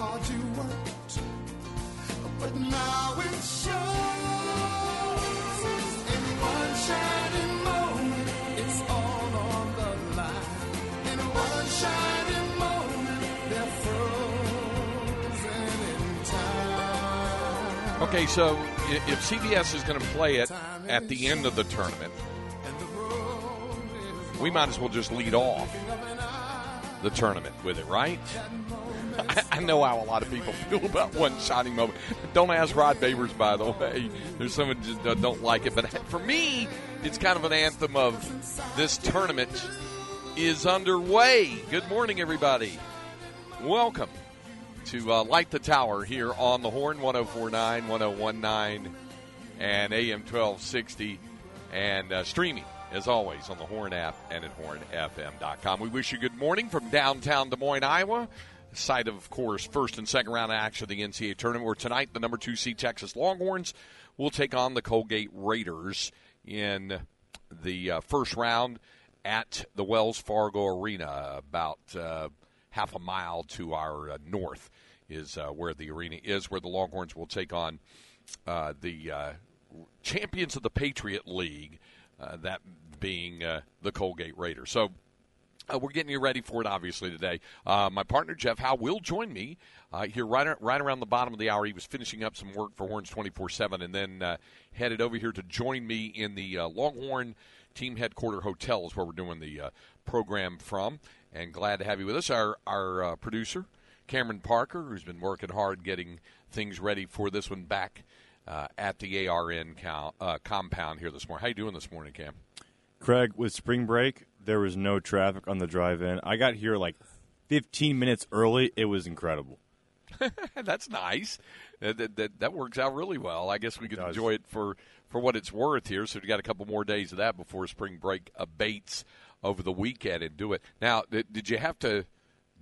Hard you worked. But now it shows in one shining moment. It's all on the line. In one shining moment, they're frozen in time. Okay, so if CBS is going to play it at the end of the tournament, we might as well just lead off the tournament with it, right? I, I know how a lot of people feel about one shining moment. Don't ask Rod Babers, by the way. There's some that just don't- don't like it, but for me, it's kind of an anthem of this tournament is underway. Good morning, everybody. Welcome to uh, Light the Tower here on the Horn 1049, 1019, and AM 1260, and uh, streaming, as always, on the Horn app and at hornfm.com. We wish you good morning from downtown Des Moines, Iowa. Site of, of course, first and second round action of the NCAA tournament, where tonight the number two seed Texas Longhorns will take on the Colgate Raiders in the uh, first round at the Wells Fargo Arena, about uh, half a mile to our uh, north is uh, where the arena is, where the Longhorns will take on uh, the uh, champions of the Patriot League, uh, that being uh, the Colgate Raider. So uh, we're getting you ready for it, obviously, today. Uh, my partner, Jeff Howe, will join me uh, here right, right around the bottom of the hour. He was finishing up some work for Horns 24 7 and then uh, headed over here to join me in the uh, Longhorn Team Headquarter Hotel, is where we're doing the uh, program from. And glad to have you with us. Our, our producer, Cameron Parker, who's been working hard getting things ready for this one back at the ARN compound here this morning. How you doing this morning, Cam? Craig, with spring break, there was no traffic on the drive in. I got here like 15 minutes early. It was incredible. That's nice. That, that, that, works out really well. I guess we does. enjoy it for, for what it's worth here. So we got a couple more days of that before spring break abates over the weekend and do it. Now, did, did you have to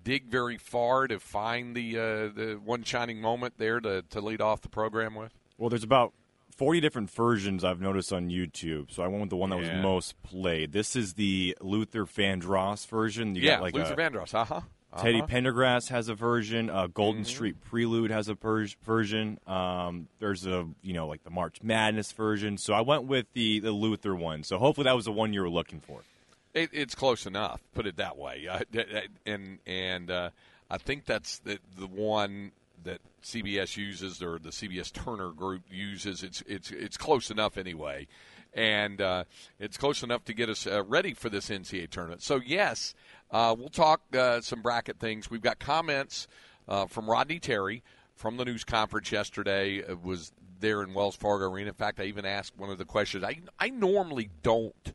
dig very far to find the uh, the one shining moment there to, to lead off the program with? Well, there's about 40 different versions I've noticed on YouTube, so I went with the one that Yeah. was most played. This is the Luther Vandross version. You yeah, got like Luther a, Vandross. Uh huh. Teddy Pendergrass has a version. Uh, Golden Mm-hmm. Street Prelude has a per- version. Um, there's a you know like the March Madness version. So I went with the the Luther one. So hopefully that was the one you were looking for. It, it's close enough. Put it that way. Uh, and and uh, I think that's the the one that CBS uses or the CBS Turner Group uses. It's it's it's close enough anyway, and uh, it's close enough to get us uh, ready for this NCAA tournament. So yes, uh, we'll talk uh, some bracket things. We've got comments uh, from Rodney Terry from the news conference yesterday. It was there in Wells Fargo Arena. In fact, I even asked one of the questions. I I normally don't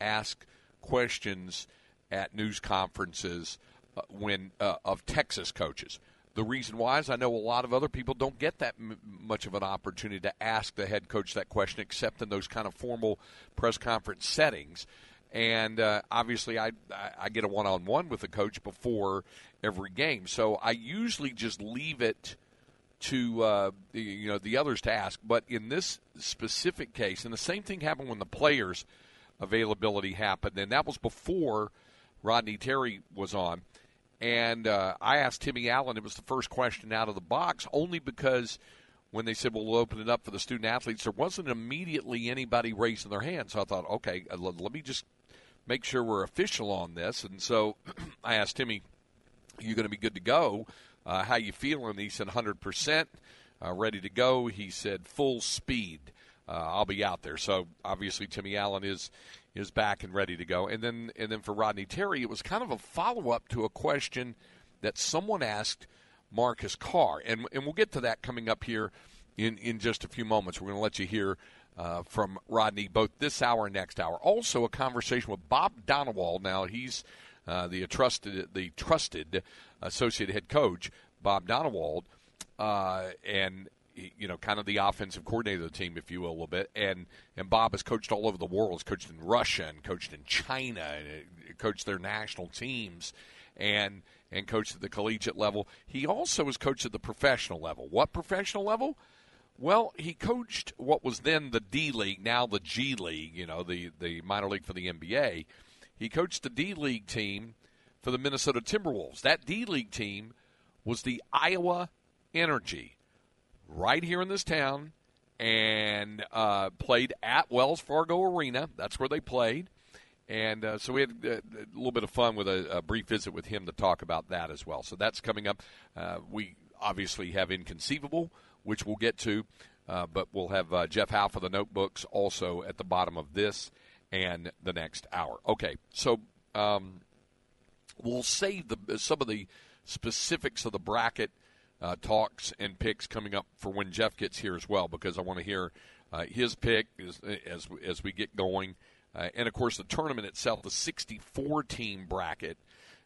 ask questions at news conferences uh, when of Texas coaches. The reason why is I know a lot of other people don't get that m- much of an opportunity to ask the head coach that question, except in those kind of formal press conference settings. And uh, obviously, I, I get a one-on-one with the coach before every game, so I usually just leave it to uh, the- you know the others to ask. But in this specific case, and the same thing happened when the players' availability happened, and that was before Rodney Terry was on. And uh, I asked Timmy Allen. It was the first question out of the box, only because when they said, "Well, we'll open it up for the student athletes," there wasn't immediately anybody raising their hand. So I thought, okay, uh, let me just make sure we're official on this. And so I asked Timmy, are you going to be good to go? Uh, how you feeling? He said 100%, uh, ready to go. He said full speed. Uh, I'll be out there. So obviously Timmy Allen is is back and ready to go. And then and then for Rodney Terry, it was kind of a follow up to a question that someone asked Marcus Carr, and and we'll get to that coming up here in in just a few moments. We're going to let you hear. Uh, from Rodney, both this hour and next hour. Also, a conversation with Bob Donewald. Now he's uh, the trusted the trusted associate head coach, Bob Donewald, uh, and you know, kind of the offensive coordinator of the team, if you will, a little bit. And and Bob has coached all over the world. He's coached in Russia and coached in China and uh, coached their national teams, and and coached at the collegiate level. He also was coached at the professional level. What professional level? Well, he coached what was then the D League, now the G League. You know, the the minor league for the NBA. He coached the D League team for the Minnesota Timberwolves. That D League team was the Iowa Energy right here in this town and uh, played at Wells Fargo Arena. That's where they played. And uh, so we had uh, a, little bit of fun with a, a, brief visit with him to talk about that as well. So that's coming up. Uh, we obviously have Inconceivable, which we'll get to, uh, but we'll have uh, Jeff Howe for the notebooks also at the bottom of this and the next hour. Okay, so um, we'll save the, some of the specifics of the bracket uh, talks and picks coming up for when Jeff gets here as well, because I want to hear uh, his pick as, as, as we get going. Uh, and of course, the tournament itself, the 64 team bracket,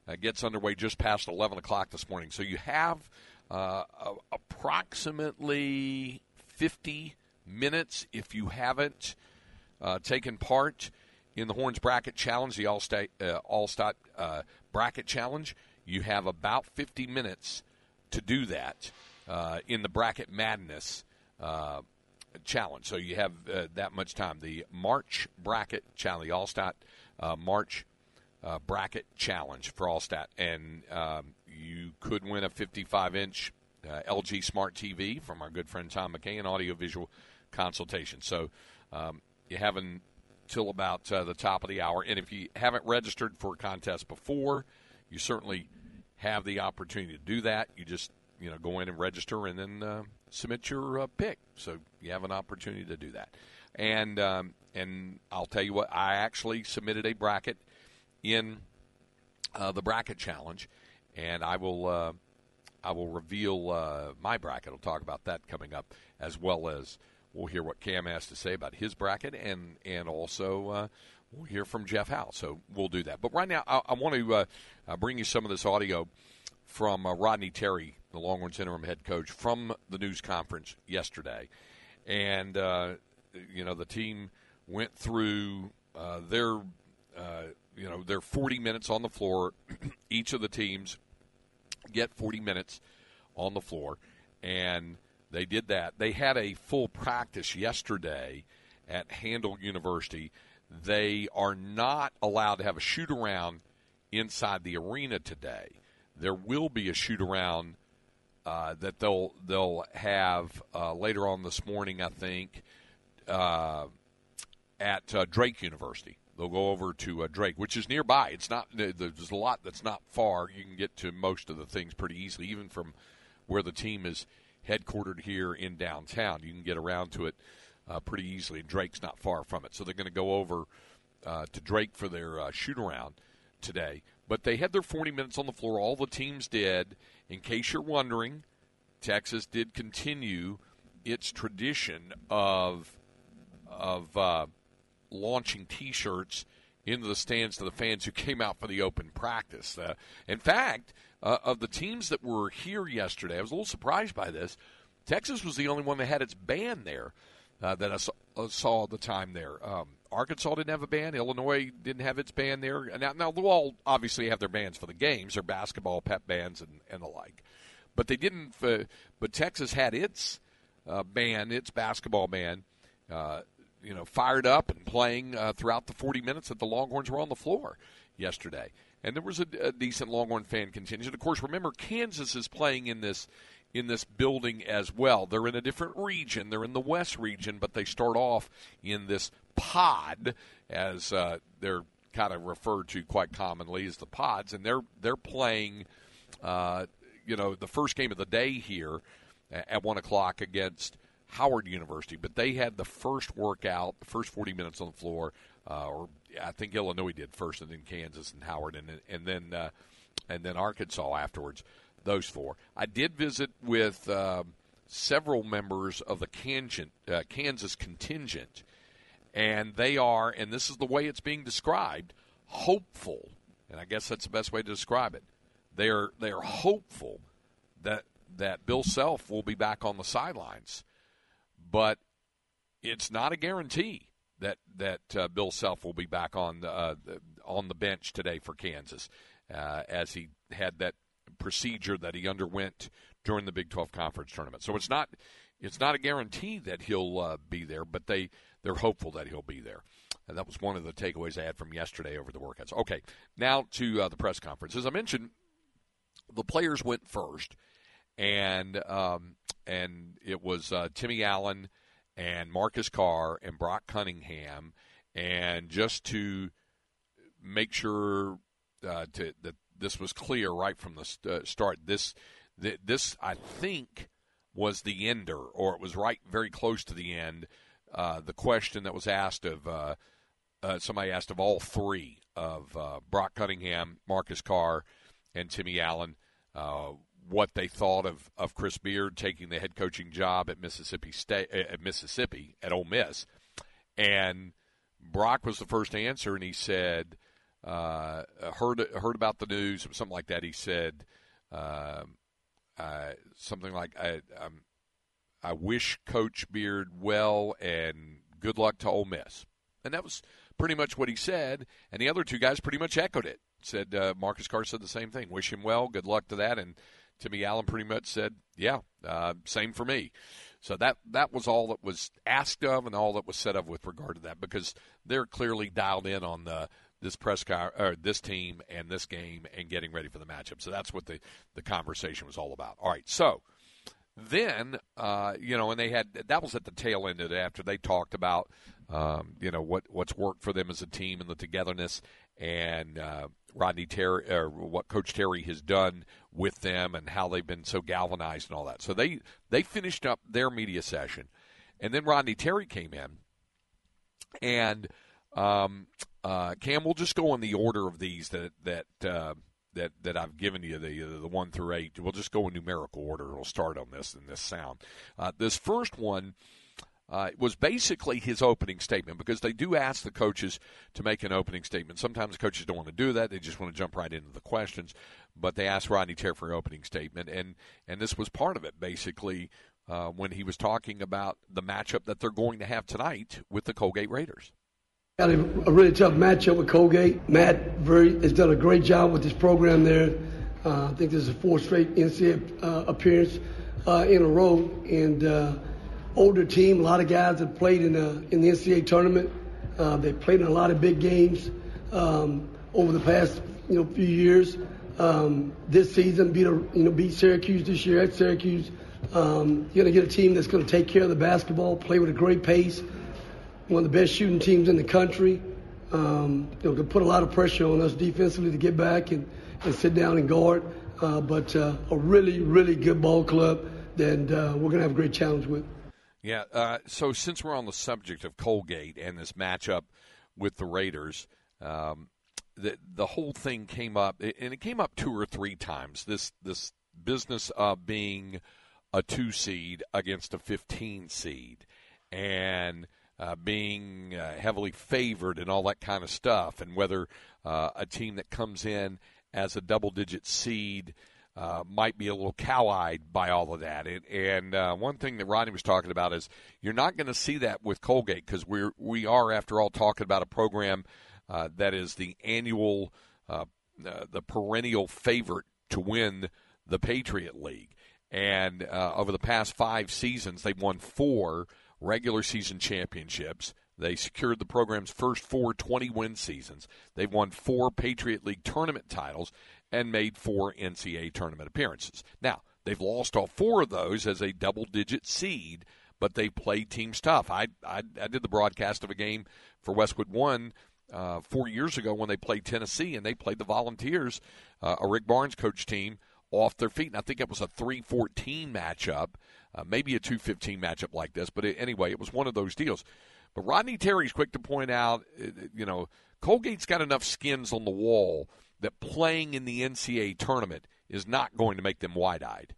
uh, gets underway just past 11 o'clock this morning. So you have uh, approximately 50 minutes if you haven't uh, taken part in the Horns Bracket Challenge, the All State All Stat Bracket Challenge. You have about 50 minutes to do that uh, in the Bracket Madness uh, challenge. So you have uh, that much time. The March Bracket Challenge, the Allstate uh, March uh, Bracket Challenge for Allstate. And um, you could win a 55 inch uh, LG Smart TV from our good friend Tom McKay, an audiovisual consultation. So um, you have until about the top of the hour. And if you haven't registered for a contest before, you certainly have the opportunity to do that. You just you know go in and register and then uh, submit your uh, pick. So you have an opportunity to do that. And um, and I'll tell you what, I actually submitted a bracket in uh, the bracket challenge, and I will uh, I will reveal uh, my bracket. I'll talk about that coming up as well as we'll hear what Cam has to say about his bracket and and also uh, we'll hear from Jeff Howe. So we'll do that. But right now, I, I want to uh, uh, bring you some of this audio from uh, Rodney Terry, the Longhorns interim head coach, from the news conference yesterday. And, uh, you know, the team went through uh, their, uh, you know, their 40 minutes on the floor. Each of the teams get 40 minutes on the floor. And they did that. They had a full practice yesterday at Handel University they are not allowed to have a shoot around inside the arena today. There will be a shoot around uh, that they'll they'll have uh, later on this morning, I think, uh, at uh, Drake University. They'll go over to uh, Drake, which is nearby. It's not there's a lot that's not far. You can get to most of the things pretty easily, even from where the team is headquartered here in downtown. You can get around to it uh, pretty easily, Drake's not far from it. So they're going to go over uh, to Drake for their uh, shoot around today. But they had their 40 minutes on the floor. All the teams did. In case you're wondering, Texas did continue its tradition of of uh, launching T-shirts into the stands to the fans who came out for the open practice. Uh, in fact, uh, of the teams that were here yesterday, I was a little surprised by this. Texas was the only one that had its band there uh, that I saw, uh, saw, the time there. Um, Arkansas didn't have a band. Illinois didn't have its band there. Now, now they'll all obviously have their bands for the games, their basketball pep bands and, and the like. But they didn't. Uh, but Texas had its uh, band, its basketball band, uh, you know, fired up and playing uh, throughout the 40 minutes that the Longhorns were on the floor yesterday. And there was a, a decent Longhorn fan contingent. Of course, remember Kansas is playing in this in this building as well. They're in a different region. They're in the West region, but they start off in this pod, as uh, they're kind of referred to quite commonly as the pods, and they're they're playing, uh, you know, the first game of the day here at one o'clock against Howard University. But they had the first workout, the first forty minutes on the floor, uh, or I think Illinois did first, and then Kansas and Howard, and and then uh, and then Arkansas afterwards those four. I did visit with uh, several members of the Kansas, uh, Kansas contingent, and they are, and this is the way it's being described, hopeful. And I guess that's the best way to describe it. They are they are hopeful that that Bill Self will be back on the sidelines, but it's not a guarantee that that uh, Bill Self will be back on the, uh, on the bench today for Kansas, uh, as he had that procedure that he underwent during the Big 12 conference tournament. So it's not it's not a guarantee that he'll uh, be there, but they they're hopeful that he'll be there. And that was one of the takeaways I had from yesterday over the workouts. Okay, now to uh, the press conference. As I mentioned, the players went first, and um, and it was uh, Timmy Allen and Marcus Carr and Brock Cunningham, and just to make sure uh, to, that this was clear right from the st- uh, start, this th- this I think was the ender, or it was right very close to the end. Uh, the question that was asked of uh, uh, somebody asked of all three of uh, Brock Cunningham, Marcus Carr, and Timmy Allen uh, what they thought of, of Chris Beard taking the head coaching job at Mississippi State at Mississippi at Ole Miss, and Brock was the first answer, and he said uh, heard heard about the news, something like that. He said uh, something like I um, I wish Coach Beard well and good luck to Ole Miss, and that was pretty much what he said, and the other two guys pretty much echoed it. Said uh, Marcus Carr said the same thing. Wish him well. Good luck to that. And Timmy Allen pretty much said, "Yeah, uh, same for me." So that that was all that was asked of, and all that was said of with regard to that, because they're clearly dialed in on the this press car, or this team and this game and getting ready for the matchup. So that's what the the conversation was all about. All right, so then uh, you know, and they had that was at the tail end of it after they talked about um, you know what what's worked for them as a team and the togetherness and uh, Rodney Terry or what Coach Terry has done with them and how they've been so galvanized and all that. So they they finished up their media session, and then Rodney Terry came in, and um, uh, Cam, we'll just go in the order of these that that. Uh, that, that I've given you the the one through eight. We'll just go in numerical order. We'll start on this in this sound. Uh, this first one uh, was basically his opening statement because they do ask the coaches to make an opening statement. Sometimes coaches don't want to do that; they just want to jump right into the questions. But they asked Rodney Terry for an opening statement, and and this was part of it. Basically, uh, when he was talking about the matchup that they're going to have tonight with the Colgate Raiders. Got a, a really tough matchup with Colgate. Matt very, has done a great job with this program there. Uh, I think this is a fourth straight NCAA uh, appearance uh, in a row, and uh, older team. A lot of guys have played in the in the NCAA tournament. Uh, they played in a lot of big games um, over the past you know few years. Um, this season, beat a, you know beat Syracuse this year at Syracuse. Um, you're to get a team that's to take care of the basketball, play with a great pace. One of the best shooting teams in the country. Um, you know, to put a lot of pressure on us defensively to get back and, and sit down and guard. Uh, but uh, a really, really good ball club that uh, we're going to have a great challenge with. Yeah. Uh, so since we're on the subject of Colgate and this matchup with the Raiders, um, the the whole thing came up, and it came up two or three times. This this business of being a two seed against a fifteen seed, and uh, being uh, heavily favored and all that kind of stuff, and whether uh, a team that comes in as a double digit seed uh, might be a little cow-eyed by all of that. And, uh, one thing that Rodney was talking about is you're not going to see that with Colgate because we're we are after all talking about a program uh, that is the annual, the perennial favorite to win the Patriot League. And over the past five seasons, they've won four regular season championships. They secured the program's first four 20 win seasons. They've won four Patriot League tournament titles and made four NCAA tournament appearances. Now, they've lost all four of those as a double digit seed, but they played teams tough. I, I, I did the broadcast of a game for Westwood One uh, four years ago when they played Tennessee, and they played the Volunteers, uh, a Rick Barnes coach team, off their feet. And I think it was a 314 matchup, uh, maybe a 215 matchup like this. But it, anyway, it was one of those deals. But Rodney Terry's quick to point out, uh, you know, Colgate's got enough skins on the wall that playing in the NCAA tournament is not going to make them wide eyed?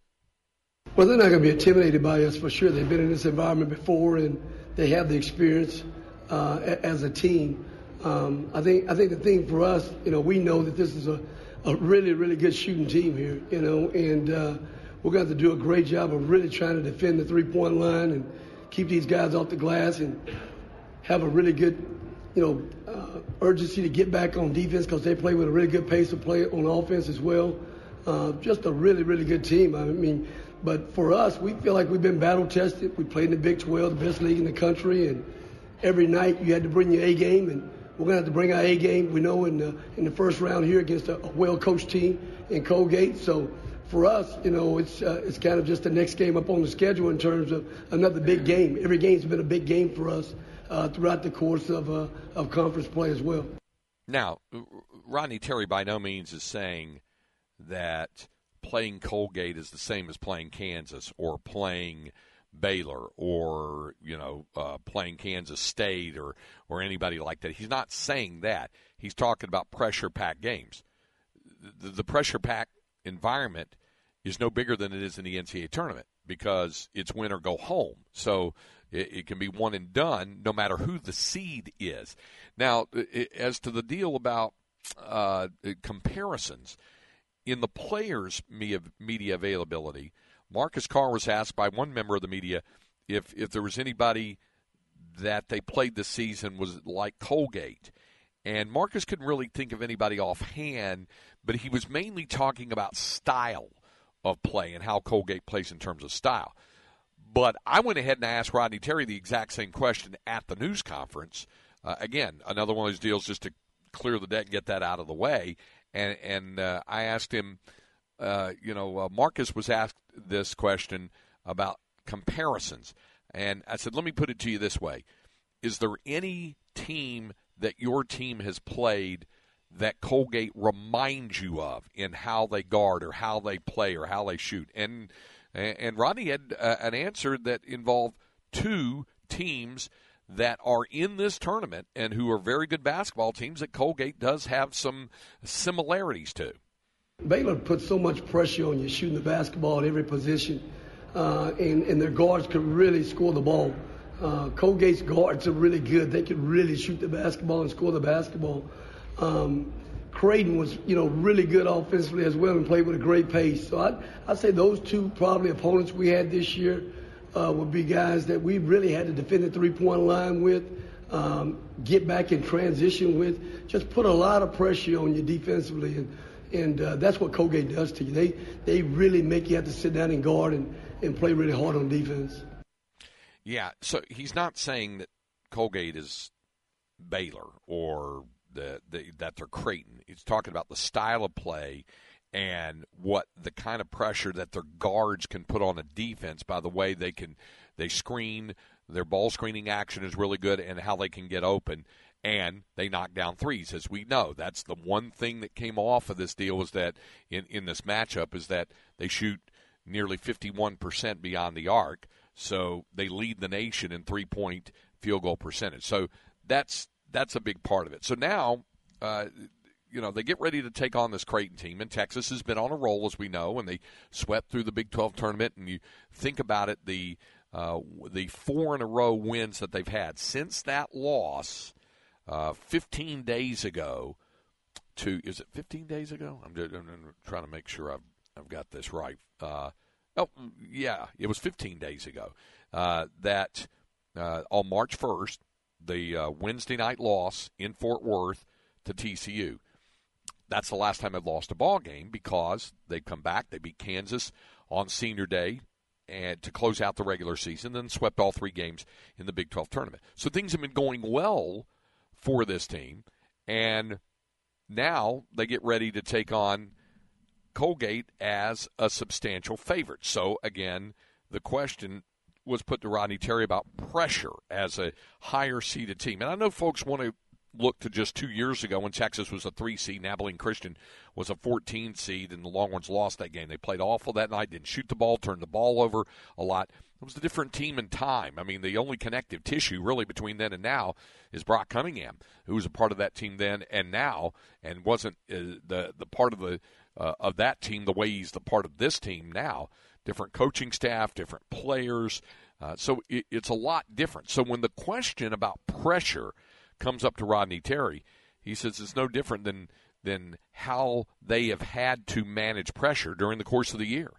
Well, they're not going to be intimidated by us for sure. They've been in this environment before and they have the experience uh, as a team. Um, I think I think the thing for us, you know, we know that this is a, a really really good shooting team here, you know, and uh, we're going to have to do a great job of really trying to defend the three-point line and keep these guys off the glass and have a really good, you know, uh, urgency to get back on defense because they play with a really good pace of play on offense as well. Uh, just a really, really good team. I mean, but for us, we feel like we've been battle tested. We played in the Big 12, the best league in the country, and every night you had to bring your A game, and we're gonna have to bring our A game. We know in the in the first round here against a, a well-coached team in Colgate. So for us, you know, it's uh, it's kind of just the next game up on the schedule in terms of another big game. Every game's been a big game for us uh, throughout the course of uh, of conference play as well. Now, Rodney Terry by no means is saying that playing Colgate is the same as playing Kansas or playing Baylor or you know uh, playing Kansas State or or anybody like that. He's not saying that. He's talking about pressure packed games. The, the pressure packed environment is no bigger than it is in the NCAA tournament because it's win or go home. So it, it can be one and done no matter who the seed is. Now, it, as to the deal about uh, comparisons in the players' media availability, Marcus Carr was asked by one member of the media if if there was anybody that they played this season was like Colgate. And Marcus couldn't really think of anybody offhand, but he was mainly talking about style of play and how Colgate plays in terms of style. But I went ahead and asked Rodney Terry the exact same question at the news conference. Uh, again, another one of those deals just to clear the deck and get that out of the way. And and uh, I asked him, uh, you know, uh, Marcus was asked this question about comparisons, and I said, let me put it to you this way: Is there any team that your team has played? that Colgate reminds you of in how they guard or how they play or how they shoot. And and Rodney had uh, an answer that involved two teams that are in this tournament and who are very good basketball teams that Colgate does have some similarities to. Baylor puts so much pressure on you shooting the basketball at every position, uh, and, and their guards could really score the ball. Uh, Colgate's guards are really good. They can really shoot the basketball and score the basketball. Um, Creighton was, you know, really good offensively as well and played with a great pace. So I'd, I'd say those two probably opponents we had this year uh, would be guys that we really had to defend the three-point line with, um, get back in transition with, just put a lot of pressure on you defensively, and and uh, that's what Colgate does to you. They they really make you have to sit down and guard and, and play really hard on defense. Yeah, so he's not saying that Colgate is Baylor or the, the, that they're Creighton. He's talking about the style of play and what the kind of pressure that their guards can put on a defense by the way they can they screen their ball screening action is really good and how they can get open and they knock down threes as we know that's the one thing that came off of this deal was that in in this matchup is that they shoot nearly 51% beyond the arc so they lead the nation in three point field goal percentage so that's that's a big part of it so now uh, you know, they get ready to take on this Creighton team, and Texas has been on a roll, as we know, and they swept through the Big 12 tournament. And you think about it, the uh, the four in a row wins that they've had since that loss uh, 15 days ago. To is it 15 days ago? I'm, just, I'm trying to make sure I've I've got this right. Oh, yeah, it was 15 days ago uh, that uh, on March 1st, the uh, Wednesday night loss in Fort Worth to TCU that's the last time they've lost a ball game because they come back, they beat Kansas on Senior Day, and to close out the regular season, then swept all three games in the Big 12 tournament. So things have been going well for this team, and now they get ready to take on Colgate as a substantial favorite. So again, the question was put to Rodney Terry about pressure as a higher seeded team. And I know folks want to look to just two years ago when Texas was a three seed and Abilene Christian was a 14 seed, and the Longhorns lost that game. They played awful that night, didn't shoot the ball, turned the ball over a lot. It was a different team in time. I mean, the only connective tissue really between then and now is Brock Cunningham, who was a part of that team then and now, and wasn't uh, the the part of the uh, of that team the way he's the part of this team now. Different coaching staff, different players. Uh, so it, it's a lot different. So when the question about pressure comes up to Rodney Terry, he says it's no different than than how they have had to manage pressure during the course of the year.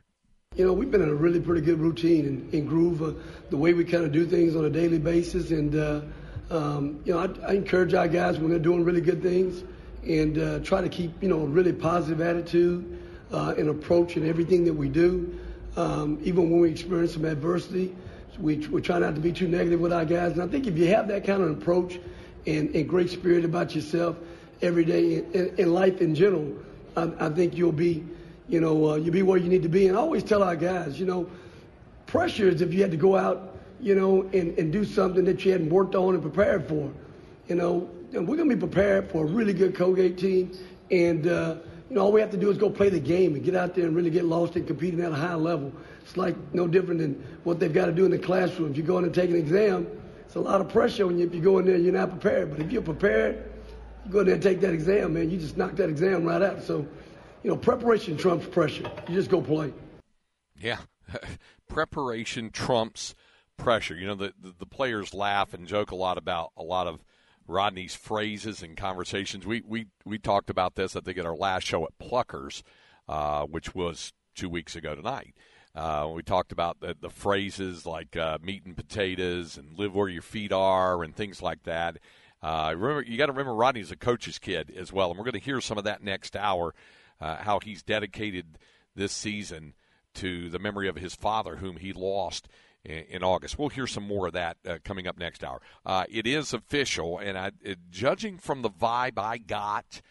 you know, we've been in a really pretty good routine and, and groove, uh, the way we kind of do things on a daily basis. And, uh, um, you know, I, I encourage our guys when they're doing really good things and uh, try to keep, you know, a really positive attitude uh, and approach in everything that we do. Um, even when we experience some adversity, we, we try not to be too negative with our guys. And I think if you have that kind of approach and, and great spirit about yourself every day in, in, life in general, I, I think you'll be you know, uh, you'll be where you need to be. And I always tell our guys, you know, pressure is if you had to go out, you know, and, and do something that you hadn't worked on and prepared for. You know, we're going to be prepared for a really good Colgate team. And, uh, you know, all we have to do is go play the game and get out there and really get lost and competing at a high level. It's like no different than what they've got to do in the classroom. If you go in and take an exam, it's a lot of pressure on you if you go in there and you're not prepared. But if you're prepared, you go in there and take that exam, man, you just knock that exam right out. So, you know, preparation trumps pressure. You just go play. Yeah, preparation trumps pressure. You know, the, the, the players laugh and joke a lot about a lot of Rodney's phrases and conversations. We we we talked about this, I think, at our last show at Pluckers, uh, which was two weeks ago tonight. Uh, we talked about the, the phrases like uh, meat and potatoes and live where your feet are and things like that. Uh, remember, you got to remember Rodney's a coach's kid as well, and we're going to hear some of that next hour uh, how he's dedicated this season to the memory of his father, whom he lost in, August. We'll hear some more of that uh, coming up next hour. Uh, it is official, and I, judging from the vibe I got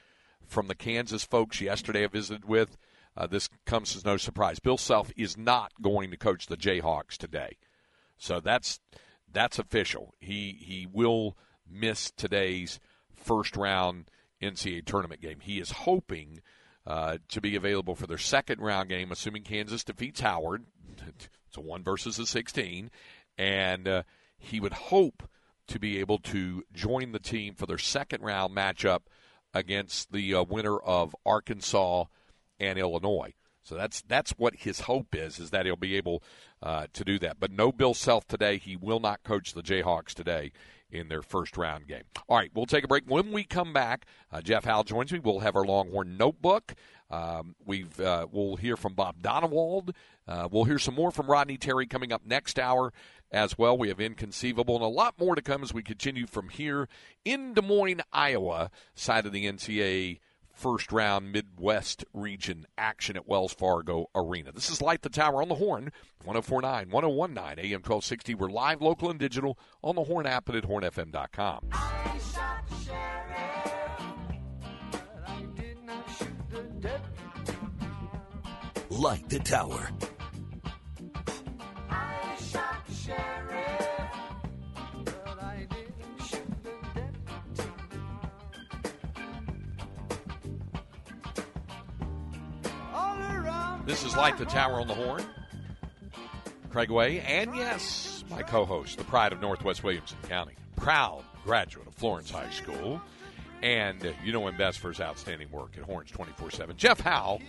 from the Kansas folks yesterday I visited with, uh, this comes as no surprise. Bill Self is not going to coach the Jayhawks today, so that's that's official. He he will miss today's first round NCAA tournament game. He is hoping uh, to be available for their second round game, assuming Kansas defeats Howard. A one versus a 16. And uh, he would hope to be able to join the team for their second round matchup against the uh, winner of Arkansas and Illinois. So that's that's what his hope is, is that he'll be able uh, to do that. But no Bill Self today. He will not coach the Jayhawks today in their first round game. All right, we'll take a break. When we come back, uh, Jeff Howe joins me. We'll have our Longhorn notebook. Um, we've uh, we'll hear from Bob Donewald. Uh, we'll hear some more from Rodney Terry coming up next hour as well. We have inconceivable and a lot more to come as we continue from here in Des Moines, Iowa, side of the NCAA first round Midwest region action at Wells Fargo Arena. This is Light the Tower on the Horn, 1049, 1019, AM 1260. We're live, local, and digital on the Horn app and at hornfm.com. Light the Tower. This is Light the Tower on the Horn. Craig Way, and yes, my co host, the pride of Northwest Williamson County, proud graduate of Florence High School, and you know him best for his outstanding work at Horns 24 7. Jeff Howe,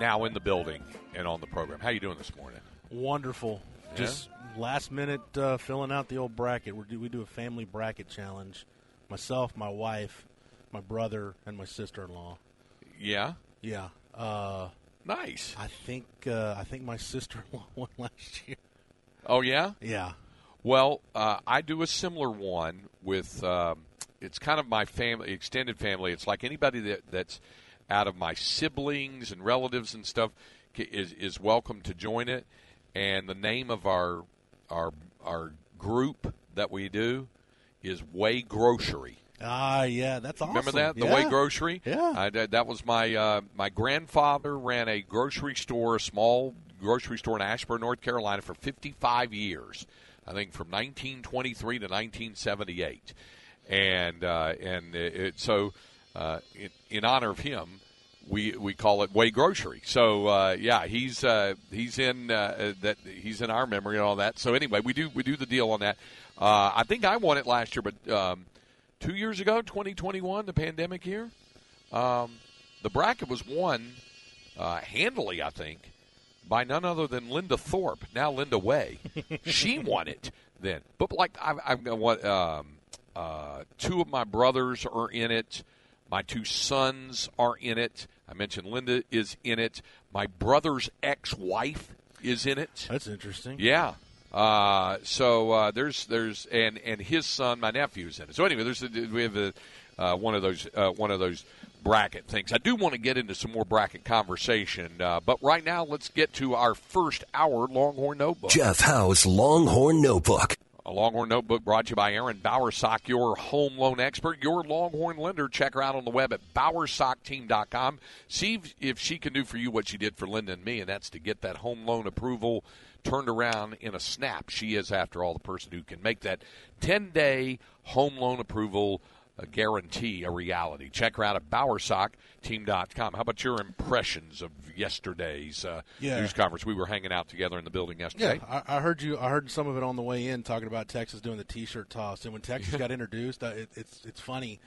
now in the building and on the program. How are you doing this morning? Wonderful. Just last minute uh, filling out the old bracket. we do, we do a family bracket challenge. Myself, my wife, my brother, and my sister in law. Yeah, Yeah. Uh, nice. I think uh, I think my sister in law won last year. Oh, yeah? Yeah. Well, uh, I do a similar one with. Um, it's kind of my family, extended family. It's like anybody that, that's out of my siblings and relatives and stuff is is welcome to join it. And the name of our our our group that we do is Way Grocery. Ah, yeah. That's awesome. Remember that the yeah. Way Grocery? Yeah. I, that that was my uh, my grandfather ran a grocery store, a small grocery store in Ashburn, North Carolina, for 55 years. I think from 1923 to 1978, and uh, and it, so uh, in, in honor of him. We, we call it Way Grocery. So uh, yeah, he's uh, he's in uh, that he's in our memory and all that. So anyway, we do we do the deal on that. Uh, I think I won it last year, but um, two years ago, 2021, the pandemic year, um, the bracket was won uh, handily, I think, by none other than Linda Thorpe, now Linda Way. she won it then. But like I've, I've got what um, uh, two of my brothers are in it. My two sons are in it. I mentioned Linda is in it. My brother's ex-wife is in it. That's interesting. Yeah. Uh, so uh, there's there's and and his son, my nephew's in it. So anyway, there's a, we have a, uh, one of those uh, one of those bracket things. I do want to get into some more bracket conversation, uh, but right now let's get to our first hour Longhorn Notebook. Jeff Howe's Longhorn Notebook. A Longhorn Notebook brought to you by Erin Bowersock, your home loan expert, your Longhorn lender. Check her out on the web at bowersockteam.com. See if, she can do for you what she did for Linda and me, and that's to get that home loan approval turned around in a snap. She is, after all, the person who can make that 10 day home loan approval a guarantee a reality. Check her out at bowersockteam.com. How about your impressions of yesterday's uh, Yeah. news conference? We were hanging out together in the building yesterday. Yeah, I, I heard you. I heard some of it on the way in, talking about Texas doing the T-shirt toss. And when Texas got introduced, uh, it, it's it's funny.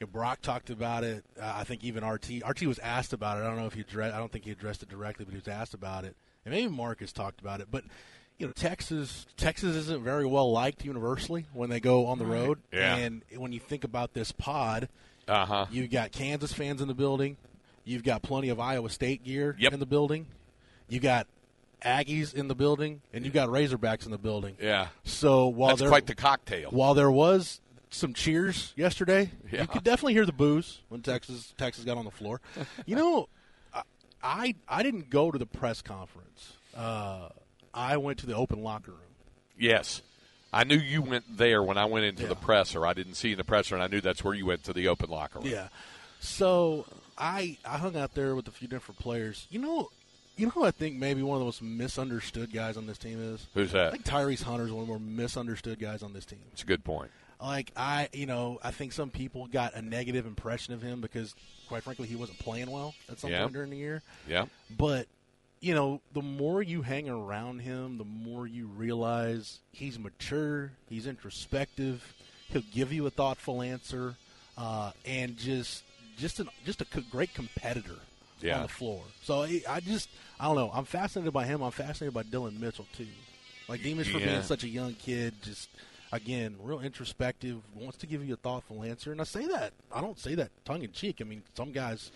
You know, Brock talked about it. Uh, I think even RT RT was asked about it. I don't know if he addressed. I don't think he addressed it directly, but he was asked about it. And maybe Marcus talked about it. But you know, Texas Texas isn't very well liked universally when they go on the road. Yeah. And when you think about this pod, Uh huh. You've got Kansas fans in the building. You've got plenty of Iowa State gear Yep. in the building. You got Aggies in the building, and you've got Razorbacks in the building. Yeah. So while That's there quite the cocktail. while there was some cheers yesterday, Yeah. you could definitely hear the boos when Texas Texas got on the floor. you know, I- I I didn't go to the press conference. Uh, I went to the open locker room. Yes. I knew you went there when I went into the presser. I didn't see you in the presser, and I knew that's where you went to the open locker room. Yeah. So I I hung out there with a few different players. You know, you know who I think maybe one of the most misunderstood guys on this team is. Who's that? I think Tyrese Hunter is one of the more misunderstood guys on this team. It's a good point. Like I, you know, I think some people got a negative impression of him because, quite frankly, he wasn't playing well at some Yeah. point during the year. Yeah. But you know, the more you hang around him, the more you realize he's mature, he's introspective, he'll give you a thoughtful answer, uh, and just just an just a great competitor Yeah. on the floor. So I I just I don't know. I'm fascinated by him. I'm fascinated by Dillon Mitchell too. Like Demas for being such a young kid, just again real introspective, wants to give you a thoughtful answer. And I say that I don't say that tongue in cheek. I mean, some guys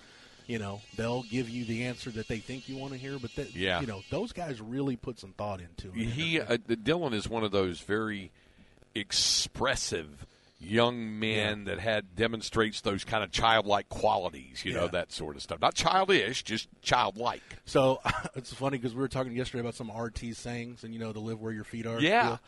you know they'll give you the answer that they think you want to hear but that Yeah. you know those guys really put some thought into it He uh, Dillon is one of those very expressive young men that had demonstrates those kind of childlike qualities. You know that sort of stuff. Not childish, just childlike. so it's funny because we were talking yesterday about some rt sayings and you know to live where your feet are Yeah.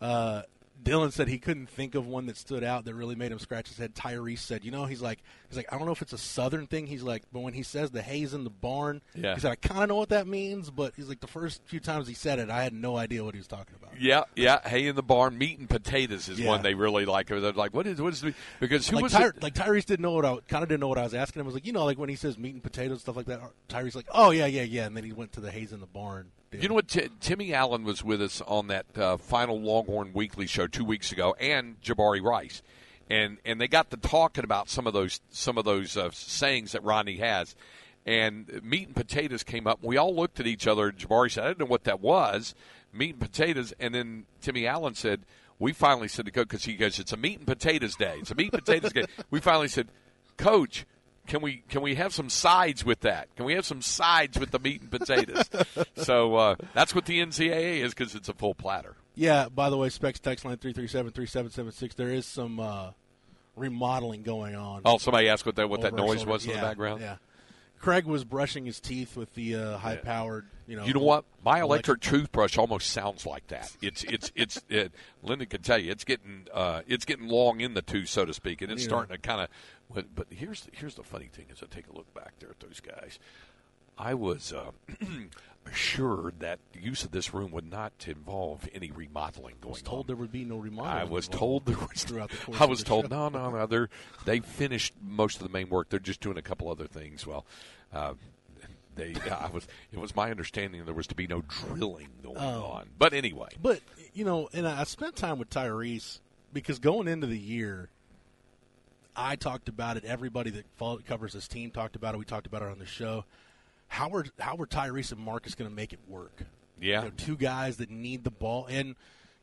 uh Dillon said he couldn't think of one that stood out that really made him scratch his head. Tyrese said, "You know, he's like, he's like, I don't know if it's a Southern thing. He's like, but when he says the hay's in the barn, Yeah. he said I kind of know what that means, but he's like the first few times he said it, I had no idea what he was talking about. Yeah, yeah. Hay in the barn, meat and potatoes is Yeah. one they really like. They're like, what is what is because who like, was Ty- like Tyrese didn't know what I kind of didn't know what I was asking him. I was like, you know, like when he says meat and potatoes stuff like that. Tyrese like, oh yeah, yeah, yeah, and then he went to the hay's in the barn. You know what? T- Timmy Allen was with us on that uh, final Longhorn Weekly show two weeks ago, and Jabari Rice, and and they got to talking about some of those some of those uh, sayings that Rodney has, and meat and potatoes came up. We all looked at each other. Jabari said, "I didn't know what that was." Meat and potatoes, and then Timmy Allen said, "We finally said to coach because he goes, it's a meat and potatoes day. It's a meat and potatoes day." We finally said, "Coach." Can we can we have some sides with that? Can we have some sides with the meat and potatoes? so uh, that's what the NCAA is because it's a full platter. Yeah. By the way, Specs text line three three seven three seven seven six. There is some uh, remodeling going on. Oh, somebody asked what that what that noise was in the background. Yeah. Craig was brushing his teeth with the uh, high powered. You know. You know what? My electric electric- toothbrush almost sounds like that. It's it's it's. It, Linda can tell you, it's getting uh, it's getting long in the tooth, so to speak, and it's Yeah. starting to kind of. But, but here's here's the funny thing: is I take a look back there at those guys. I was uh, assured that the use of this room would not involve any remodeling going I was told on. there would be no remodeling. I was told there was. throughout the course I was told no, no, no. They're they finished most of the main work. They're just doing a couple other things. Well, uh, they. I was. It was my understanding there was to be no drilling going Oh. on. But anyway, But you know, and I I spent time with Tyrese because going into the year, I talked about it. Everybody that follow, covers this team talked about it. We talked about it on the show. How are how are Tyrese and Marcus going to make it work? yeah, You know, two guys that need the ball, and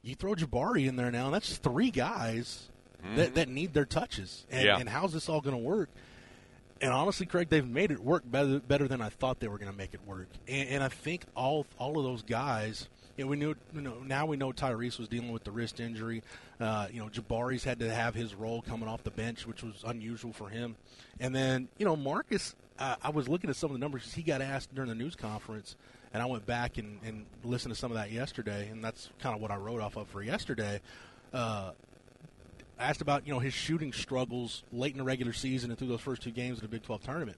you throw Jabari in there now, and that's three guys that, mm-hmm. that need their touches. And, Yeah. and how's this all going to work? and honestly, Craig, they've made it work better better than I thought they were going to make it work. And, and I think all all of those guys. You know, we knew, you know, now we know Tyrese was dealing with the wrist injury. Uh, you know, Jabari's had to have his role coming off the bench, which was unusual for him. And then, you know, Marcus, uh, I was looking at some of the numbers he got asked during the news conference, and I went back and, and listened to some of that yesterday, and that's kind of what I wrote off of for yesterday. Uh, asked about you know his shooting struggles late in the regular season and through those first two games of the Big 12 tournament,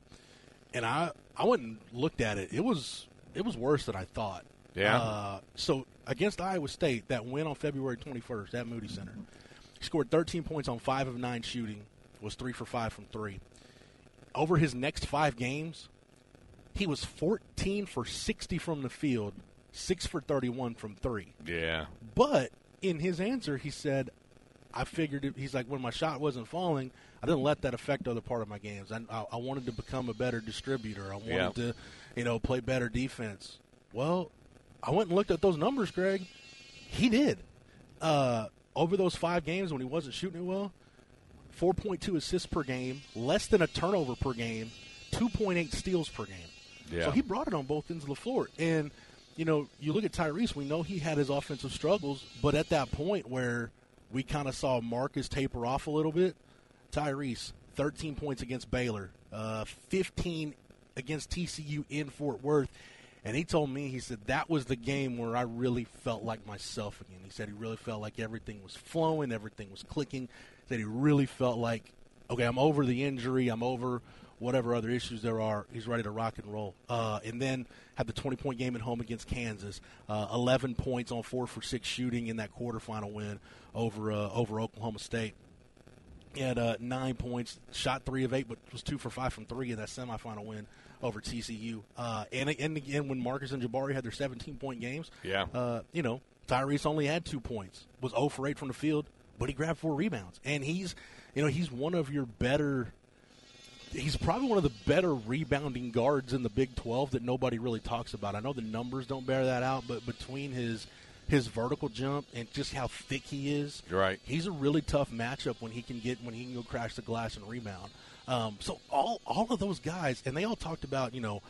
and I I went and looked at it. It was it was worse than I thought. Yeah. Uh, so against Iowa State, that win on February 21st at Moody Center, he scored 13 points on five of nine shooting, was three for five from three. Over his next five games, he was 14 for 60 from the field, six for 31 from three. Yeah. But in his answer, he said, "I figured it, he's like when my shot wasn't falling, I didn't let that affect other part of my games. I, I, I wanted to become a better distributor. I wanted Yeah. to, you know, play better defense. Well, I went and looked at those numbers, Greg. He did. Uh, over those five games when he wasn't shooting it well, 4.2 assists per game, less than a turnover per game, 2.8 steals per game. Yeah. So he brought it on both ends of the floor. And, you know, you look at Tyrese, we know he had his offensive struggles, but at that point where we kind of saw Marcus taper off a little bit, Tyrese, 13 points against Baylor, uh, 15 against TCU in Fort Worth. And he told me, he said, that was the game where I really felt like myself again. He said he really felt like everything was flowing, everything was clicking. Said he really felt like, okay, I'm over the injury, I'm over whatever other issues there are. He's ready to rock and roll. Uh, and then had the 20 point game at home against Kansas, uh, 11 points on four for six shooting in that quarterfinal win over uh, over Oklahoma State. He had uh, nine points, shot three of eight, but was two for five from three in that semifinal win over TCU. Uh, and, and again, when Marcus and Jabari had their 17 point games, Yeah. uh, you know, Tyrese only had two points, was 0 for 8 from the field, but he grabbed four rebounds. And he's, you know, he's one of your better. He's probably one of the better rebounding guards in the Big 12 that nobody really talks about. I know the numbers don't bear that out, but between his his vertical jump and just how thick he is, Right. He's a really tough matchup when he can get when he can go crash the glass and rebound. Um, so all all of those guys, and they all talked about you know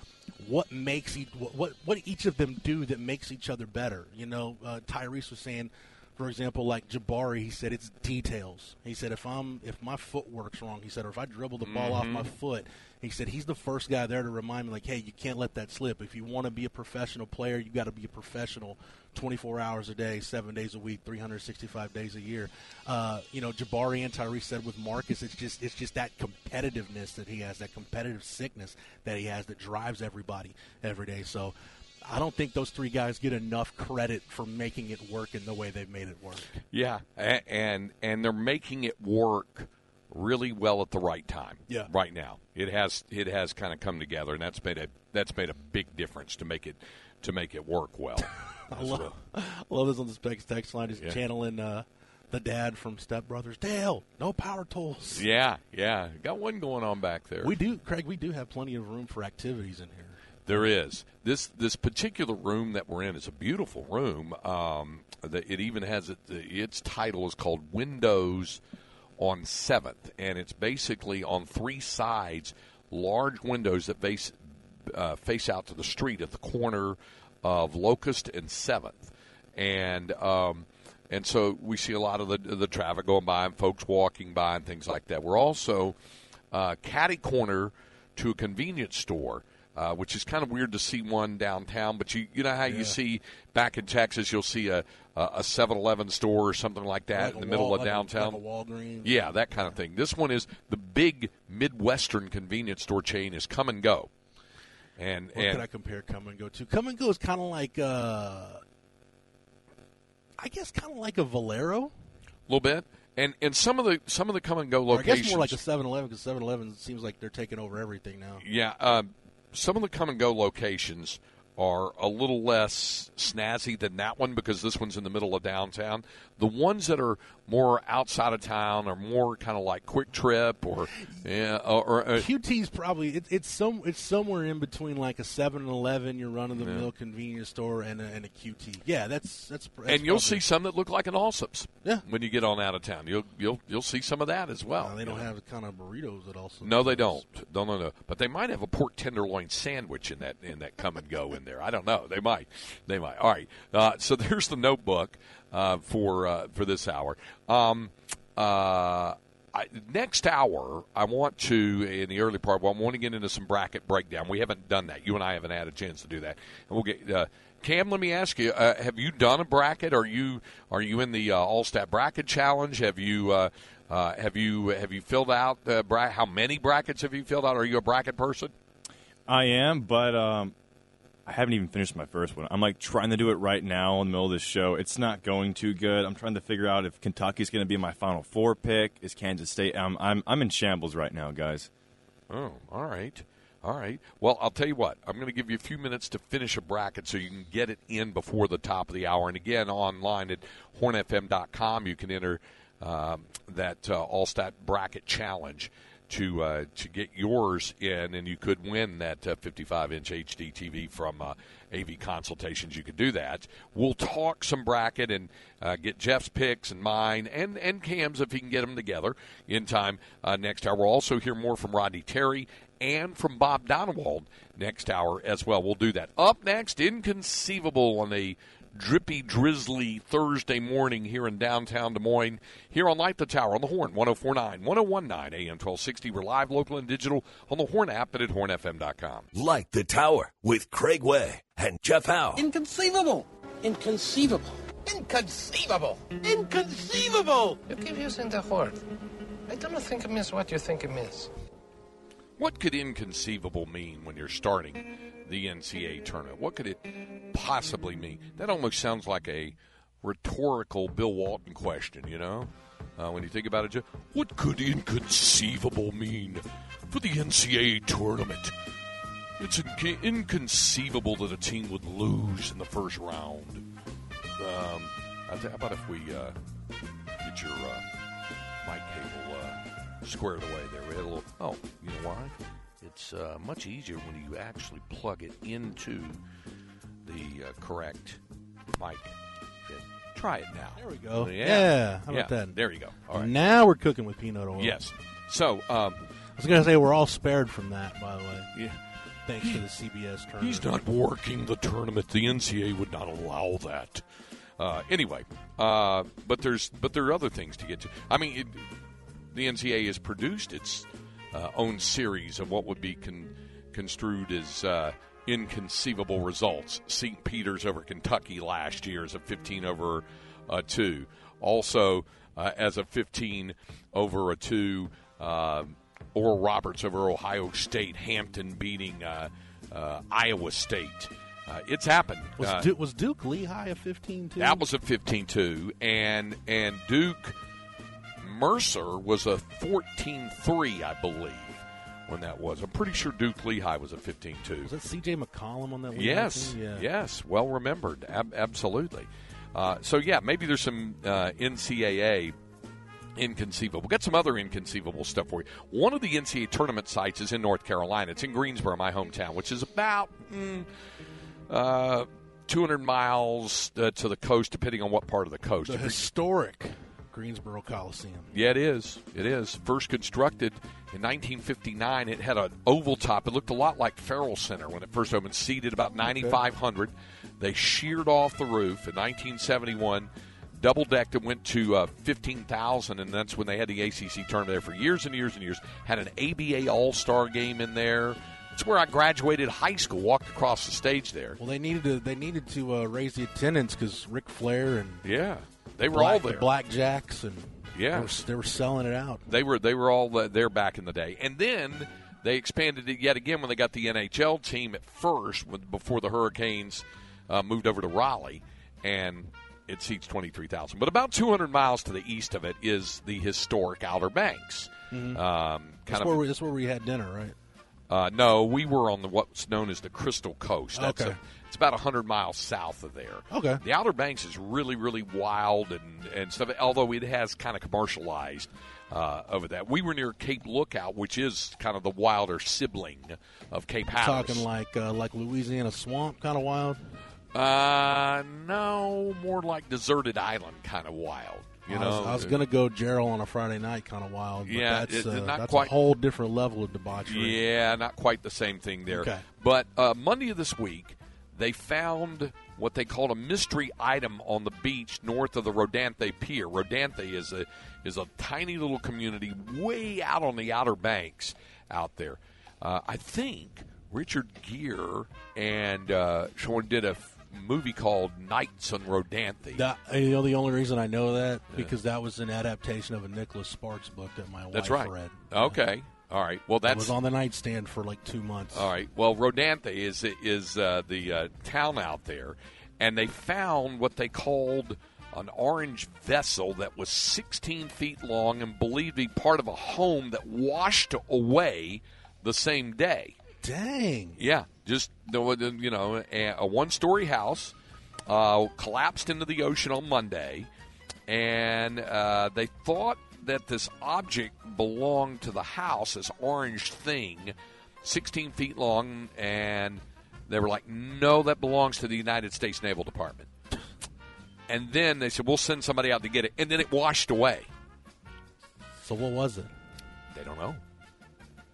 what makes each what what, each of them do that makes each other better. You know, uh, Tyrese was saying, for example, like Jabari, he said it's details. He said if I'm if my footwork's wrong, he said, or if I dribble the ball off my foot, he said he's the first guy there to remind me like, hey, you can't let that slip. If you want to be a professional player, you got to be a professional. 24 hours a day, seven days a week, 365 days a year. Uh, you know, Jabari and Tyrese said with Marcus, it's just it's just that competitiveness that he has, that competitive sickness that he has that drives everybody every day. So I don't think those three guys get enough credit for making it work in the way they've made it work. Yeah, and and they're making it work really well at the right time. Yeah. right now it has it has kind of come together, and that's made a that's made a big difference to make it to make it work well. I love, I love this on the specs text line. He's Yeah. channeling uh, the dad from Step Brothers. Dale, no power tools. yeah, yeah, got one going on back there. We do, Craig. We do have plenty of room for activities in here. There is this this particular room that we're in is a beautiful room. Um, the, it even has it, its title is called Windows on Seventh, and it's basically on three sides, large windows that face uh, face out to the street at the corner of Locust and Seventh, and um, and so we see a lot of the the traffic going by and folks walking by and things like that. We're also uh, catty corner to a convenience store. Uh, which is kind of weird to see one downtown, but you you know how you see back in Texas, you'll see a a Seven Eleven store or something like that Like in a the middle of like a- downtown. like a. Yeah, that kind of thing. This one is the big Midwestern convenience store chain is Kum & Go, and What and could I compare Kum & Go to? Kum & Go is kind of like, uh, I guess, kind of like a Valero. a little bit, and and some of the some of the Kum & Go Or I locations. guess more like a 7-Eleven because 7-Eleven seems like they're taking over everything now. Yeah, um, some of the Kum & Go locations are a little less snazzy than that one because this one's in the middle of downtown. The ones that are more outside of town are more kind of like QuikTrip or yeah, or, or uh, QT's probably it, it's some it's somewhere in between like a 7-Eleven, your run of the mill convenience store, and a, and a QT. Yeah, that's that's. that's and you'll see some that look like an Allsup's. Yeah. when you get on out of town, you'll you'll you'll see some of that as well. Uh, they don't know. have the kind of burritos at also. No, they don't. No, no, no. But they might have a pork tenderloin sandwich in that in that Kum & Go in there. I don't know. They might. They might. All right. Uh, so there's the notebook uh, for uh, for this hour. Um, uh, I, next hour, I want to in the early part. Well, I want to get into some bracket breakdown. We haven't done that. You and I haven't had a chance to do that, and we'll get. Uh, Cam, let me ask you: uh, Have you done a bracket? Are you are you in the uh, Allstate Bracket Challenge? Have you uh, uh, have you have you filled out uh, bra- how many brackets have you filled out? Are you a bracket person? I am, but um, I haven't even finished my first one. I'm like trying to do it right now in the middle of this show. It's not going too good. I'm trying to figure out if Kentucky's going to be my Final Four pick. Is Kansas State? I'm I'm I'm in shambles right now, guys. Oh, all right. All right. Well, I'll tell you what. I'm going to give you a few minutes to finish a bracket so you can get it in before the top of the hour. And again, online at hornfm.com, you can enter um, that uh, Allstate Bracket Challenge to uh, to get yours in, and you could win that uh, 55 inch HD TV from uh, AV Consultations. You could do that. We'll talk some bracket and uh, get Jeff's picks and mine and and Cam's if he can get them together in time uh, next hour. We'll also hear more from Rodney Terry and from Bob Donewald next hour as well. We'll do that. Up next, inconceivable on a drippy, drizzly Thursday morning here in downtown Des Moines, here on Light the Tower on the Horn, 1049, 1019 AM 1260. We're live, local, and digital on the Horn app and at hornfm.com. Light the Tower with Craig Way and Jeff Howe. Inconceivable. Inconceivable. Inconceivable! Inconceivable! You keep using the word. I don't think it means what you think it means. What could inconceivable mean when you're starting the NCAA tournament? What could it possibly mean? That almost sounds like a rhetorical Bill Walton question, you know? Uh, when you think about it, what could inconceivable mean for the NCAA tournament? It's inc- inconceivable that a team would lose in the first round. Um, how about if we uh, get your uh, mic cable uh, squared away there? We had a little. Oh, you know why? It's uh, much easier when you actually plug it into the uh, correct mic. Try it now. There we go. Yeah. Yeah, how about Yeah, that? There you go. All right. Now we're cooking with peanut oil. Yes. So, um, I was going to say we're all spared from that, by the way, yeah. thanks to the CBS tournament. He's not working the tournament. The NCAA would not allow that. Uh, anyway, uh, but there's but there are other things to get to. I mean, it, the NCAA has produced its uh, own series of what would be con- construed as uh, inconceivable results. St. Peter's over Kentucky last year as a 15 over uh, two. Also, uh, as a 15 over a two. Uh, Oral Roberts over Ohio State. Hampton beating uh, uh, Iowa State. Uh, it's happened. was, Uh, Duke, was Duke Lehigh a 15 too? that was a 15-2, and and Duke Mercer was a 14-3, I believe, when that was. I'm pretty sure Duke Lehigh was a 15-2. Was that C.J. McCollum on that? Lehigh Yes? Yeah. yes, well remembered. Ab- absolutely. Uh, so yeah, maybe there's some uh, NCAA inconceivable. We've got some other inconceivable stuff for you. One of the NCAA tournament sites is in North Carolina. It's in Greensboro, my hometown, which is about mm, uh, 200 miles uh, to the coast, depending on what part of the coast. The historic Greensboro Coliseum. yeah, it is. It is. First constructed in 1959. It had an oval top. It looked a lot like Farrell Center when it first opened, seated about 9,500. They sheared off the roof in 1971, double decked and went to uh, 15,000, and that's when they had the ACC tournament there for years and years and years. Had an ABA All Star game in there. It's where I graduated high school. Walked across the stage there. Well, they needed to they needed to uh, raise the attendance because Ric Flair and Yeah, they were Black, all the there. Blackjacks and Yeah. they were, they were selling it out. They were they were all there back in the day, and then they expanded it yet again when they got the NHL team at first, when, before the Hurricanes uh, moved over to Raleigh, and it seats twenty three thousand. But about two hundred miles to the east of it is the historic Outer Banks. Um, kind That's of where we, that's where we had dinner, right? Uh, no, we were on the what's known as the Crystal Coast. That's Okay. It's about hundred miles south of there. Okay. The Outer Banks is really, really wild and and stuff. Although it has kind of commercialized uh, over that. We were near Cape Lookout, which is kind of the wilder sibling of Cape Hatteras. Talking like uh, like Louisiana swamp, kind of wild. Uh, no, more like deserted island kind of wild. You I know, was, I was gonna go Gerald on a Friday night, kind of wild. But Yeah, that's, it- uh, not that's quite- a whole different level of debauchery. Yeah, not quite the same thing there. Okay. But uh, Monday of this week, they found what they called a mystery item on the beach north of the Rodanthe Pier. Rodanthe is a is a tiny little community way out on the Outer Banks out there. Uh, I think Richard Gere and uh, someone did a f- movie called Nights on Rodanthe. That, you know, the only reason I know that because that was an adaptation of a Nicholas Sparks book that my That's wife right. read. Okay. All right. Well, that was on the nightstand for like two months. All right. Well, Rodanthe is is uh, the uh, town out there, and they found what they called an orange vessel that was 16 feet long and believed to be part of a home that washed away the same day. Dang. Yeah, just you know, a, a one-story house uh, collapsed into the ocean on Monday, and uh, they thought that this object belonged to the house, this orange thing, 16 feet long, and they were like, "No, that belongs to the United States Naval Department." And then they said, "We'll send somebody out to get it," and then it washed away. So what was it? They don't know.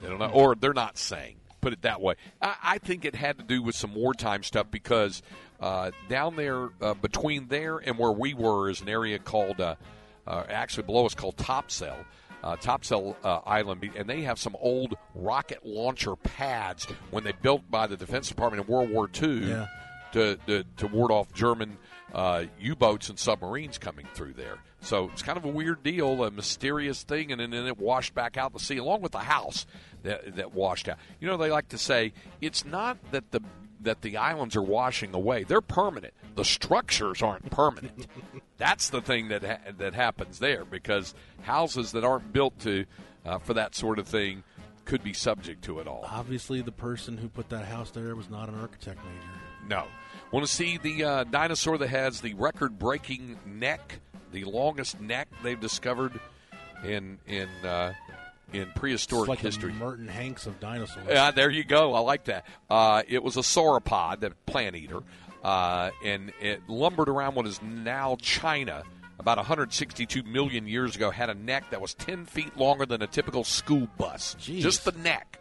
They don't know, or they're not saying. Put it that way. I, I think it had to do with some wartime stuff because uh, down there, uh, between there and where we were, is an area called, uh, uh, actually below us called Topsail. Uh, Topsail uh, Island, and they have some old rocket launcher pads when they built by the Defense Department in World War II Yeah. to, to, to ward off German uh, U boats and submarines coming through there. So it's kind of a weird deal, a mysterious thing, and then, then it washed back out to sea, along with the house that, that washed out. You know, they like to say it's not that the that the islands are washing away; they're permanent. The structures aren't permanent. That's the thing that ha- that happens there because houses that aren't built to uh, for that sort of thing could be subject to it all. Obviously, the person who put that house there was not an architect major. No. Want to see the uh, dinosaur that has the record-breaking neck, the longest neck they've discovered in in uh, in prehistoric It's like history. Merton Hanks of dinosaurs. Yeah, there you go. I like that. Uh, it was a sauropod, the plant eater, uh, and it lumbered around what is now China. About 162 million years ago, had a neck that was 10 feet longer than a typical school bus. Jeez. Just the neck.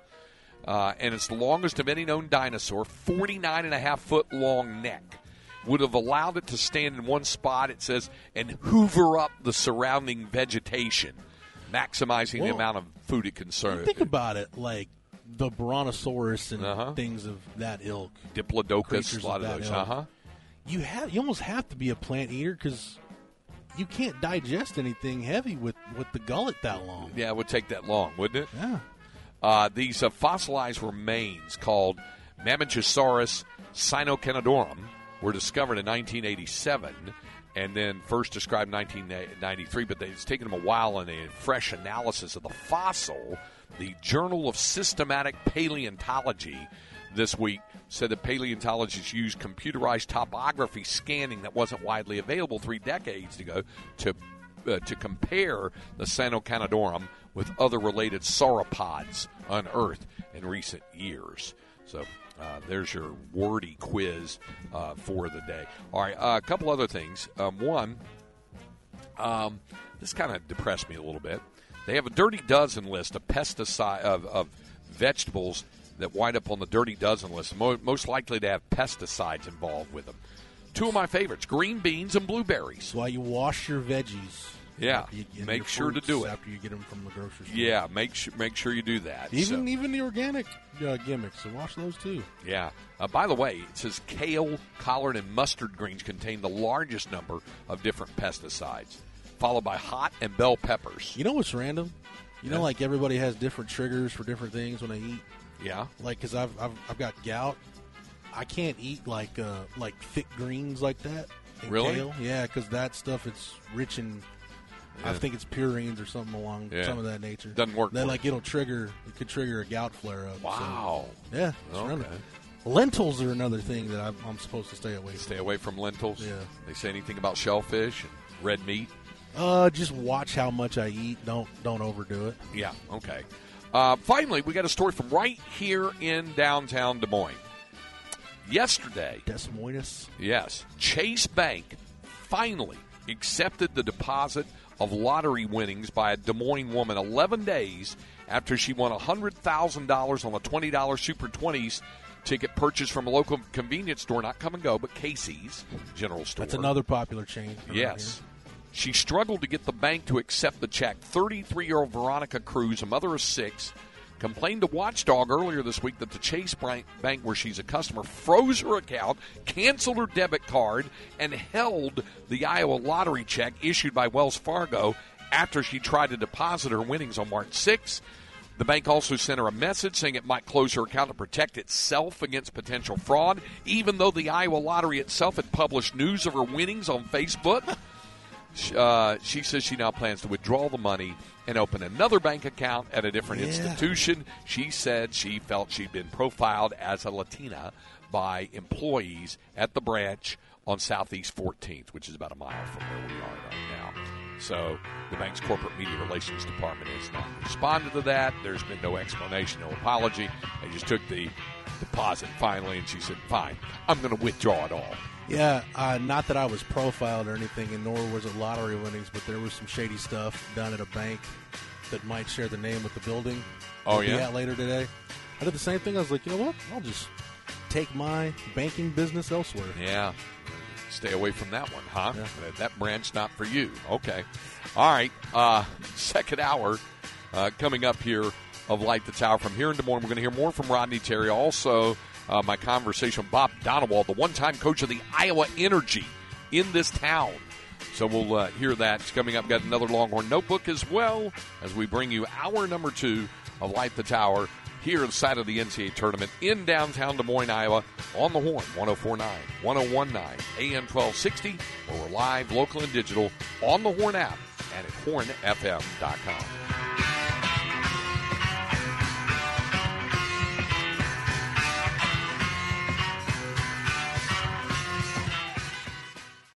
Uh, and it's the longest of any known dinosaur, 49 and a half foot long neck. Would have allowed it to stand in one spot, it says, and hoover up the surrounding vegetation, maximizing the amount of food it serve. Think about it, like the Brontosaurus and Uh-huh. things of that ilk. Diplodocus, a lot of of those. Uh huh. You have you almost have to be a plant eater because you can't digest anything heavy with with the gullet that long. Yeah, it would take that long, wouldn't it? Yeah. Uh, these uh, fossilized remains called Mamenchisaurus sinocanadorum were discovered in 1987 and then first described in 1993, but they- it's taken them a while in a fresh analysis of the fossil. The Journal of Systematic Paleontology this week said that paleontologists used computerized topography scanning that wasn't widely available three decades ago to uh, to compare the Sinocanadorum with other related sauropods unearthed in recent years. So uh, there's your wordy quiz uh, for the day. All right, uh, a couple other things. Um, one, um, this kind of depressed me a little bit. They have a dirty dozen list of pesticide of, of vegetables that wind up on the dirty dozen list, mo- most likely to have pesticides involved with them. Two of my favorites: green beans and blueberries. Why you wash your veggies. Yeah, after you- make sure to do it. after you get them from the grocery store. Yeah, make sure make sure you do that. Even So- even the organic uh, gimmicks, so wash those too. yeah. Uh, by the way, it says kale, collard, and mustard greens contain the largest number of different pesticides, followed by hot and bell peppers. You know what's random? You Yeah. know, like everybody has different triggers for different things when they eat. Yeah. Like, cause I've I've, I've got gout. I can't eat like uh, like thick greens like that. and Really? Kale. Yeah, because that stuff it's rich in I think it's purines or something along Yeah. some of that nature. Doesn't work Then like it'll trigger. It could trigger a gout flare up. so- Wow. yeah. Okay. Lentils are another thing that I'm, I'm supposed to stay away from. Stay away from lentils. Yeah. They say anything about shellfish and red meat? Uh, just watch how much I eat. Don't don't overdo it. Yeah. Okay. Uh, finally, we got a story from right here in downtown Des Moines. Yesterday, Des Moines. Yes. Chase Bank finally accepted the deposit of lottery winnings by a Des Moines woman 11 days after she won $100,000 on a $20 Super 20s ticket purchased from a local convenience store, not Kum & Go, but Casey's General Store. That's another popular chain. Yes. She struggled to get the bank to accept the check. 33 year old Veronica Cruz, a mother of six, complained to Watchdog earlier this week that the Chase Bank, where she's a customer, froze her account, canceled her debit card, and held the Iowa lottery check issued by Wells Fargo after she tried to deposit her winnings on March 6. The bank also sent her a message saying it might close her account to protect itself against potential fraud, even though the Iowa lottery itself had published news of her winnings on Facebook. Uh, she says she now plans to withdraw the money and open another bank account at a different Yeah. institution. She said she felt she'd been profiled as a Latina by employees at the branch on Southeast 14th, which is about a mile from where we are right now. So the bank's corporate media relations department has not responded to that. There's been no explanation, no apology. They just took the deposit finally, and she said, "Fine, I'm going to withdraw it all." Yeah, uh, not that I was profiled or anything, and nor was it lottery winnings, but there was some shady stuff done at a bank that might share the name with the building. Oh, we'll yeah? at later today. I did the same thing. I was like, you know what? I'll just take my banking business elsewhere. Yeah. Stay away from that one, huh? Yeah. That, that branch not for you. Okay. All right. Uh, second hour uh, coming up here of Light the Tower. From here in Des Moines, we're going to hear more from Rodney Terry. Also, uh, my conversation Bob Donewald, the one-time coach of the Iowa Energy in this town. So we'll uh, hear that. It's coming up. Got another Longhorn notebook as well as we bring you hour number two of Light the Tower here inside of the NCAA tournament in downtown Des Moines, Iowa, on the Horn 1049, 1019, AM 1260, or we're live, local, and digital on the Horn app and at hornfm.com.